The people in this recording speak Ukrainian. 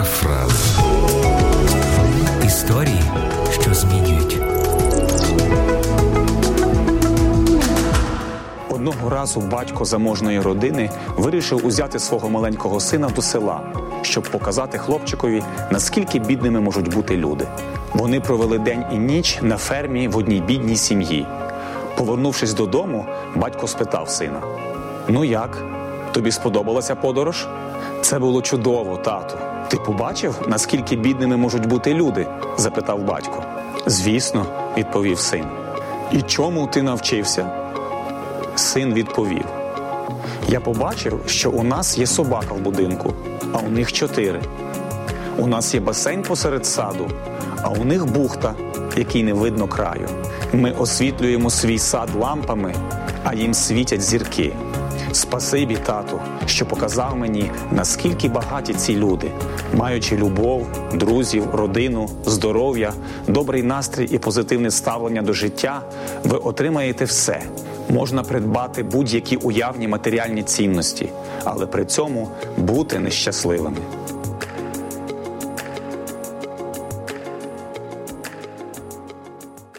Парафраз. Історії, що змінюють. Одного разу батько заможної родини вирішив узяти свого маленького сина до села, щоб показати хлопчикові, наскільки бідними можуть бути люди. Вони провели день і ніч на фермі в одній бідній сім'ї. Повернувшись додому, батько спитав сина: Ну як? Тобі сподобалася подорож? Це було чудово, тату. Ти побачив, наскільки бідними можуть бути люди? запитав батько. Звісно, відповів син. І чому ти навчився? Син відповів: Я побачив, що у нас є собака в будинку, а у них чотири. У нас є басейн посеред саду, а у них бухта, який не видно краю. Ми освітлюємо свій сад лампами, а їм світять зірки. Спасибі, тату, що показав мені, наскільки багаті ці люди, маючи любов, друзів, родину, здоров'я, добрий настрій і позитивне ставлення до життя, ви отримаєте все. Можна придбати будь-які уявні матеріальні цінності, але при цьому бути нещасливими.